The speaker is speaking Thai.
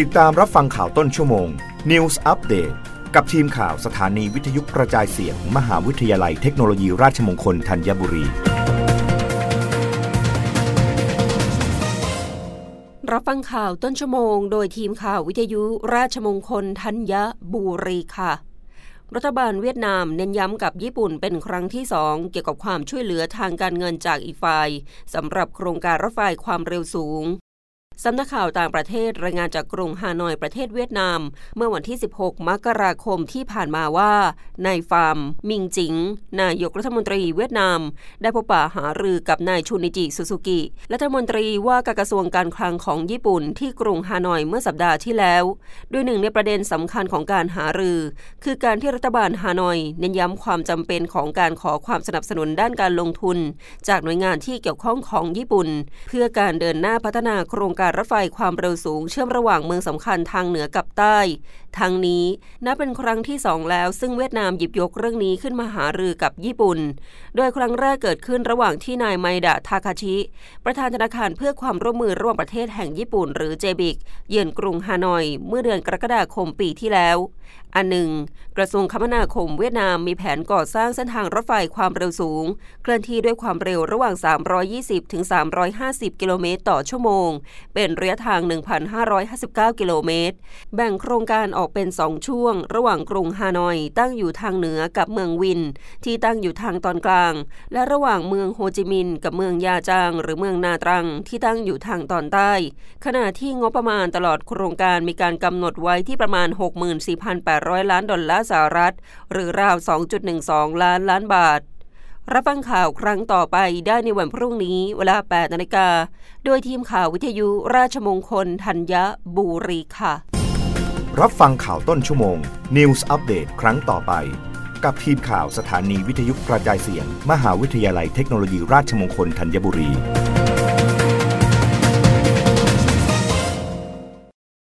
ติดตามรับฟังข่าวต้นชั่วโมง News Update กับทีมข่าวสถานีวิทยุกระจายเสียงมหาวิทยาลัยเทคโนโลยีราชมงคลธัญบุรี รับฟังข่าวต้นชั่วโมง โดยทีมข่าววิทยุราชมงคลธัญบุรีค่ะ รัฐบาลเวียดนามเน้นย้ำกับญี่ปุ่นเป็นครั้งที่สองเกี่ยวกับความช่วยเหลือทางการเงินจากอีกฝ่ายสำหรับโครงการรถไฟความเร็วสูง สำนักข่าวต่างประเทศรายงานจากกรุงฮานอยประเทศเวียดนาม เมื่อวันที่ 16 มกราคมที่ผ่านมาว่านายฟาร์ม มิงจิง นายกรัฐมนตรีเวียดนาม ได้พบปะหารือกับนายชูนิจิสุสุกิรัฐมนตรีว่าการกระทรวงการคลังของญี่ปุ่นที่กรุงฮานอยเมื่อสัปดาห์ที่แล้วด้วยหนึ่งในประเด็นสำคัญของการหารือ คือการที่รัฐบาลฮานอย เน้นย้ำความจำเป็นของการขอความสนับสนุนด้านการลงทุน จากหน่วยงานที่เกี่ยวข้องของญี่ปุ่น เพื่อการเดินหน้าพัฒนาโครงการรถไฟความเร็วสูงเชื่อมระหว่างเมืองสำคัญทางเหนือกับใต้ทั้งนี้นับเป็นครั้งที่สองแล้วซึ่งเวียดนามหยิบยกเรื่องนี้ขึ้นมาหารือกับญี่ปุ่น โดยครั้งแรกเกิดขึ้นระหว่างที่นายไมดะทาคาชิ ประธานธนาคารเพื่อความร่วมมือระหว่างประเทศแห่งญี่ปุ่น หรือเจบิก เยือนกรุงฮานอย เมื่อเดือนกรกฎาคมปีที่แล้ว อันหนึ่ง กระทรวงคมนาคมเวียดนามมีแผนก่อสร้างเส้นทางรถไฟความเร็วสูง เคลื่อนที่ด้วยความเร็วระหว่าง 320ถึง350 กิโลเมตรต่อชั่วโมงเป็นระยะทาง 1,559 กิโลเมตร แบ่งโครงการออกเป็น 2 ช่วง ระหว่างกรุงฮานอย ตั้งอยู่ทางเหนือกับเมืองวิน ที่ตั้งอยู่ทางตอนกลาง และระหว่างเมืองโฮจิมินห์กับเมืองยาจาง หรือเมืองนาตรัง ที่ตั้งอยู่ทางตอนใต้ ขณะที่งบประมาณตลอดโครงการมีการกำหนดไว้ที่ประมาณ 64,800 ล้านดอลลาร์สหรัฐ หรือราว 2.12 ล้านล้านบาท รับฟังข่าวครั้งต่อไปได้ในวันพรุ่งนี้เวลา 8 นาฬิกา โดยทีมข่าววิทยุราชมงคลธัญบุรีค่ะ รับฟังข่าวต้นชั่วโมง News อัปเดตครั้งต่อไป กับทีมข่าวสถานีวิทยุกระจายเสียง มหาวิทยาลัยเทคโนโลยีราชมงคลธัญบุรี